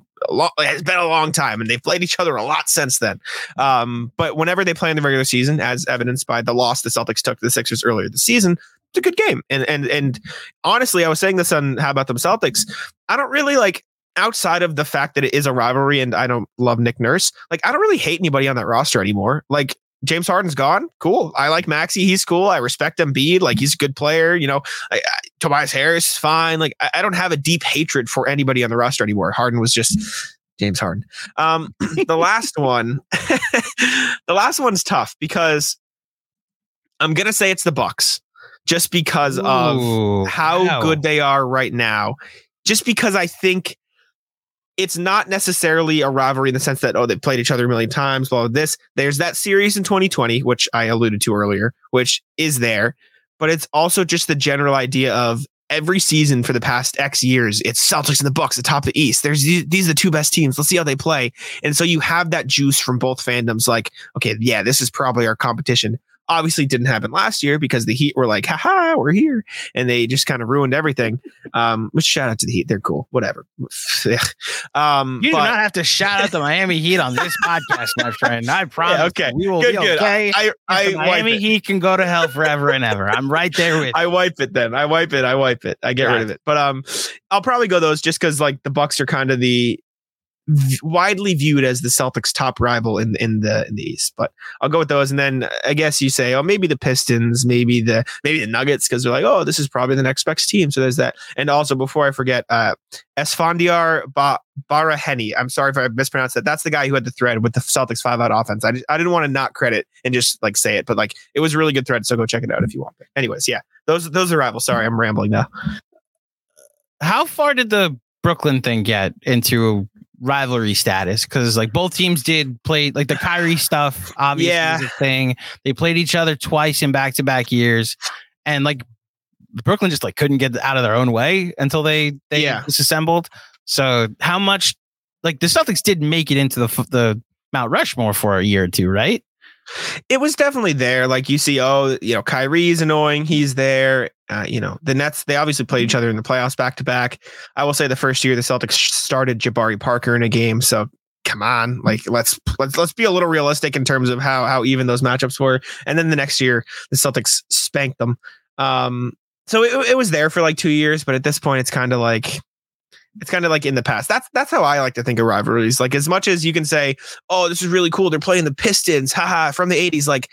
Speaker 2: it's been a long time and they've played each other a lot since then. Um, but whenever they play in the regular season, as evidenced by the loss the Celtics took to the Sixers earlier this season, it's a good game. And and and honestly, I was saying this on How About Them Celtics. I don't really like outside of the fact that it is a rivalry and I don't love Nick Nurse. Like I don't really hate anybody on that roster anymore. Like James Harden's gone. Cool. I like Maxey. He's cool. I respect Embiid. Like he's a good player. You know, I, I, Tobias Harris is fine. Like I, I, don't have a deep hatred for anybody on the roster anymore. Harden was just James Harden. Um, *laughs* the last one, *laughs* the last one's tough because I'm gonna say it's the Bucks, just because Ooh, of how wow. good they are right now. Just because I think it's not necessarily a rivalry in the sense that oh they played each other a million times. Well, this there's that series in 2020, which I alluded to earlier, which is there, but it's also just the general idea of every season for the past X years, it's Celtics and the Bucks atop the East. There's these, these are the two best teams. Let's see how they play. And so you have that juice from both fandoms. Like, okay, yeah, this is probably our competition. Obviously, didn't happen last year because the Heat were like, haha, we're here. And they just kind of ruined everything. Um, which shout out to the Heat. They're cool. Whatever. *laughs*
Speaker 1: um, you do not have to shout out the Miami Heat on this podcast, my friend. I *laughs* promise.
Speaker 2: Yeah, okay.
Speaker 1: We will
Speaker 2: good,
Speaker 1: be
Speaker 2: good.
Speaker 1: okay.
Speaker 2: I, I, I
Speaker 1: Miami Heat can go to hell forever and ever. I'm right there with
Speaker 2: I wipe it then. I wipe it. I wipe it. I get right. rid of it. But um, I'll probably go those just because like the Bucks are kind of the widely viewed as the Celtics' top rival in in the in the East. But I'll go with those, and then I guess you say, oh, maybe the Pistons, maybe the maybe the Nuggets, because they're like, oh, this is probably the next best team. So there's that. And also, before I forget, uh, Esfandiar ba- Baraheni. I'm sorry if I mispronounced that. That's the guy who had the thread with the Celtics five out offense. I, I didn't want to not credit and just like say it, but like it was a really good thread. So go check it out if you want. Anyways, yeah, those those are rivals. Sorry, I'm rambling now.
Speaker 1: How far did the Brooklyn thing get into rivalry status because like both teams did play like the Kyrie *sighs* stuff obviously yeah. is a thing. They played each other twice in back to back years, and like Brooklyn just like couldn't get out of their own way until they they yeah. disassembled. So how much like the Celtics did make it into the the Mount Rushmore for a year or two, right?
Speaker 2: It was definitely there. Like you see, oh, you know, Kyrie's annoying. He's there. Uh, you know, the Nets, they obviously played each other in the playoffs back to back. I will say the first year the Celtics started Jabari Parker in a game. So come on, like let's let's let's be a little realistic in terms of how how even those matchups were. And then the next year the Celtics spanked them. Um, so it, it was there for like two years, but at this point it's kind of like it's kind of like in the past. That's that's how I like to think of rivalries. Like as much as you can say, "Oh, this is really cool. They're playing the Pistons, haha, from the '80s." Like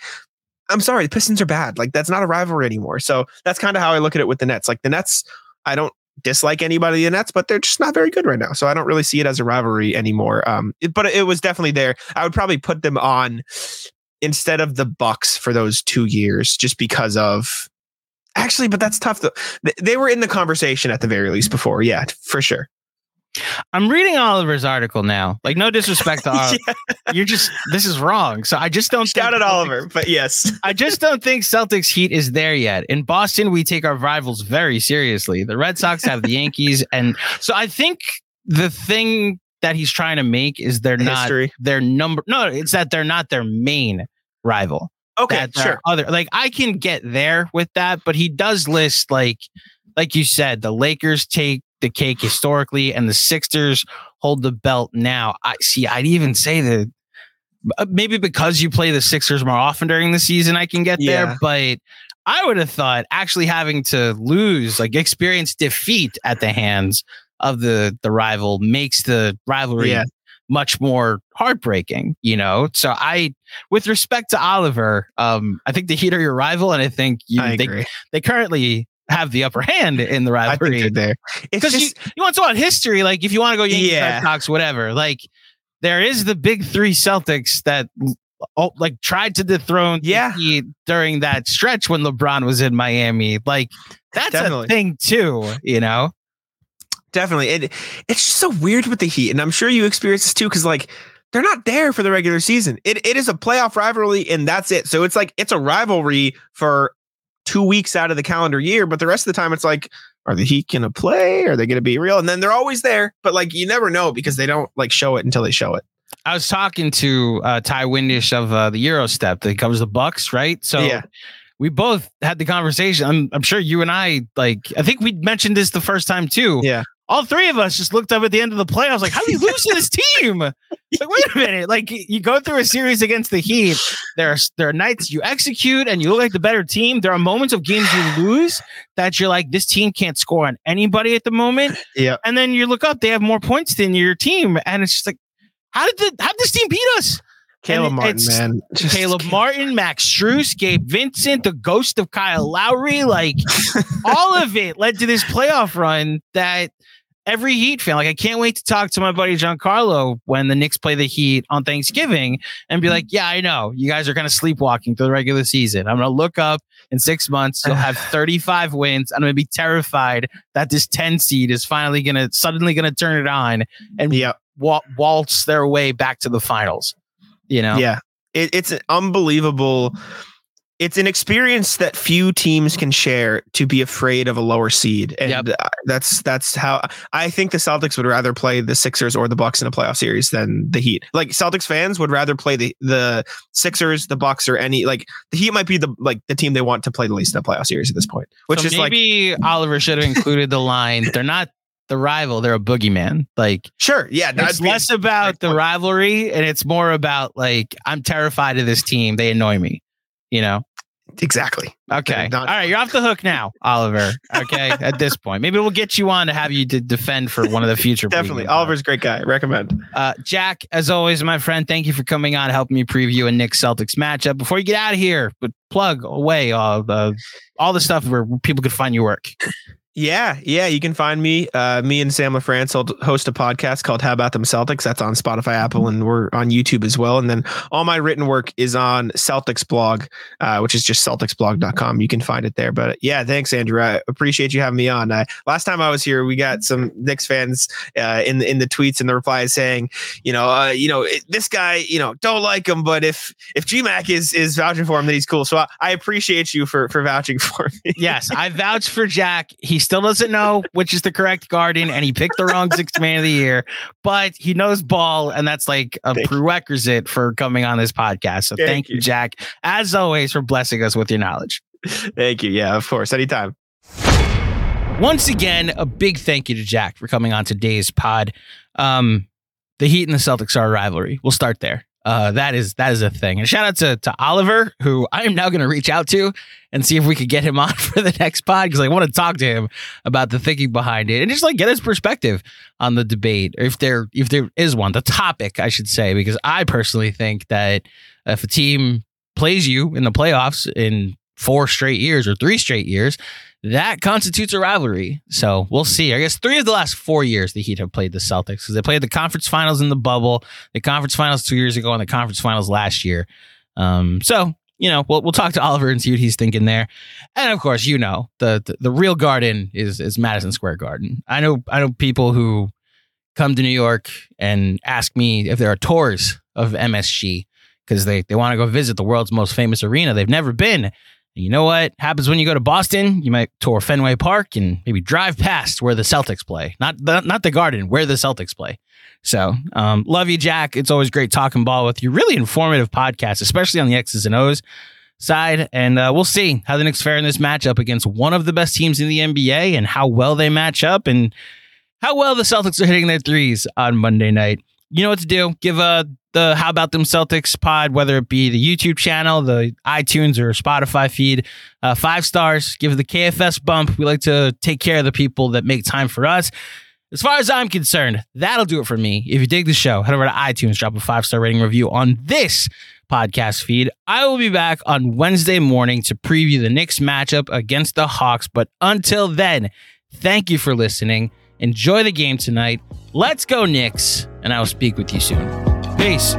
Speaker 2: I'm sorry, the Pistons are bad. Like that's not a rivalry anymore. So that's kind of how I look at it with the Nets. Like the Nets, I don't dislike anybody in the Nets, but they're just not very good right now. So I don't really see it as a rivalry anymore. Um, it, but it was definitely there. I would probably put them on instead of the Bucks for those two years, just because of actually. But that's tough though. They were in the conversation at the very least before. Yeah, for sure.
Speaker 1: I'm reading Oliver's article now. Like, no disrespect to *laughs* Oliver. yeah. You're just this is wrong. So I just don't
Speaker 2: shout at Oliver, but yes. *laughs*
Speaker 1: I just don't think Celtics Heat is there yet. In Boston, we take our rivals very seriously. The Red Sox have the Yankees, *laughs* and so I think the thing that he's trying to make is they're History. not their number. No, it's that they're not their main rival.
Speaker 2: Okay, sure.
Speaker 1: Other like I can get there with that, but he does list like like you said, the Lakers take the cake historically, and the Sixers hold the belt now. I see. I'd even say that uh, maybe because you play the Sixers more often during the season, I can get yeah. there. But I would have thought actually having to lose, like experience defeat at the hands of the the rival, makes the rivalry yeah. much more heartbreaking. You know, so I, with respect to Oliver, um, I think the Heat are your rival, and I think you, I they, they currently have the upper hand in the rivalry.
Speaker 2: There.
Speaker 1: Because you, you want to talk about history, like if you want to go Yankees, yeah. Red Sox, whatever, like there is the big three Celtics that oh, like tried to dethrone
Speaker 2: yeah.
Speaker 1: during that stretch when LeBron was in Miami. Like that's Definitely. a thing too, you know.
Speaker 2: Definitely. It, it's just so weird with the Heat. And I'm sure you experience this too, because like they're not there for the regular season. It, it is a playoff rivalry, and that's it. So it's like it's a rivalry for two weeks out of the calendar year, but the rest of the time it's like, are the Heat gonna play? Are they gonna be real? And then they're always there, but like you never know because they don't like show it until they show it.
Speaker 1: I was talking to uh, Ty Windish of uh, the Euro Step that covers the Bucks, right? So yeah. we both had the conversation. I'm, I'm sure you and I like. I think we mentioned this the first time too.
Speaker 2: Yeah
Speaker 1: all three of us just looked up at the end of the playoffs like, how do you *laughs* lose to this team? Like, wait a minute. Like you go through a series against the Heat. There are there are nights you execute and you look like the better team. There are moments of games you lose that you're like, this team can't score on anybody at the moment. *laughs*
Speaker 2: Yeah.
Speaker 1: And then you look up, they have more points than your team. And it's just like, how did the how did this team beat us?
Speaker 2: Caleb
Speaker 1: And
Speaker 2: Martin, man. Just-
Speaker 1: Caleb Martin, Max Strus, Gabe Vincent, the ghost of Kyle Lowry, like *laughs* all of it led to this playoff run that every Heat fan, like I can't wait to talk to my buddy Giancarlo when the Knicks play the Heat on Thanksgiving and be like, yeah, I know you guys are kind of sleepwalking through the regular season. I'm going to look up in six months, you'll have *sighs* 35 wins. I'm going to be terrified that this 10 seed is finally going to suddenly going to turn it on and
Speaker 2: Yeah,
Speaker 1: wa- waltz their way back to the finals. You know?
Speaker 2: yeah. It, it's an unbelievable. It's an experience that few teams can share to be afraid of a lower seed, and
Speaker 1: Yep.
Speaker 2: that's that's how I think the Celtics would rather play the Sixers or the Bucks in a playoff series than the Heat. Like Celtics fans would rather play the the Sixers, the Bucks, or any like the Heat might be the like the team they want to play the least in a playoff series at this point, which
Speaker 1: so
Speaker 2: is like
Speaker 1: maybe Oliver should have included the line. They're not the rival; they're a boogeyman. Like
Speaker 2: sure, yeah.
Speaker 1: it's less about the rivalry, and it's more about like I'm terrified of this team. They annoy me. You know.
Speaker 2: exactly.
Speaker 1: Okay.
Speaker 2: Not-
Speaker 1: All right. You're off the hook now, Oliver. Okay. At this *laughs* point, maybe we'll get you on to have you to defend for one of the future.
Speaker 2: Definitely. Oliver's a great guy. Recommend.
Speaker 1: Uh, Jack, as always, my friend, thank you for coming on, helping me preview a Knicks Celtics matchup. Before you get out of here, but plug away all the all the stuff where people could find your work.
Speaker 2: Yeah, yeah. You can find me. Uh, me and Sam LaFrance will host a podcast called How About Them Celtics. That's on Spotify, Apple, and we're on YouTube as well. And then all my written work is on Celtics blog, uh, which is just celticsblog.com. You can find it there. But yeah, thanks, Andrew. I appreciate you having me on. Uh, last time I was here, we got some Knicks fans uh, in the in the tweets and the replies saying, you know, uh, you know, this guy, you know, don't like him, but if if GMAC is is vouching for him, then he's cool. So I, I appreciate you for for vouching *laughs* for me.
Speaker 1: Yes, I vouch for Jack. He still doesn't know which is the correct garden, and he picked the wrong sixth man of the year, but he knows ball, and that's like a
Speaker 2: Thank you.
Speaker 1: prerequisite for coming on this podcast. So
Speaker 2: Thank
Speaker 1: thank, you,
Speaker 2: you.
Speaker 1: Jack, as always, for blessing us with your knowledge.
Speaker 2: Thank you. Yeah, of course. Anytime.
Speaker 1: Once again, a big thank you to Jack for coming on today's pod. Um, the Heat and the Celtics are a rivalry. We'll start there. Uh, that is that is a thing. And shout out to to Oliver, who I am now going to reach out to and see if we could get him *laughs* on for the next pod because I want to talk to him about the thinking behind it and just like get his perspective on the debate, if there if there is one, the topic I should say, because I personally think that if a team plays you in the playoffs in four straight years or three straight years, that constitutes a rivalry. So we'll see. I guess three of the last four years the Heat have played the Celtics because they played the conference finals in the bubble, the conference finals two years ago, and the conference finals last year. Um, so you know, we'll we'll talk to Oliver and see what he's thinking there. And of course, you know, the the, the real garden is is Madison Square Garden. I know I know people who come to New York and ask me if there are tours of MSG because they they want to go visit the world's most famous arena. They've never been. You know what happens when you go to Boston? You might tour Fenway Park and maybe drive past where the Celtics play. Not the not the Garden, where the Celtics play. So, um, love you, Jack. It's always great talking ball with you. Really informative podcast, especially on the X's and O's side. And uh, we'll see how the Knicks fare in this matchup against one of the best teams in the NBA and how well they match up and how well the Celtics are hitting their threes on Monday night. You know what to do. Give uh, the How About Them Celtics pod, whether it be the YouTube channel, the iTunes or Spotify feed, uh, five stars. Give the KFS bump. We like to take care of the people that make time for us. As far as I'm concerned, that'll do it for me. If you dig the show, head over to iTunes, drop a five star rating review on this podcast feed. I will be back on Wednesday morning to preview the Knicks matchup against the Hawks. But until then, thank you for listening. Enjoy the game tonight. Let's go, Knicks. And I will speak with you soon. Peace.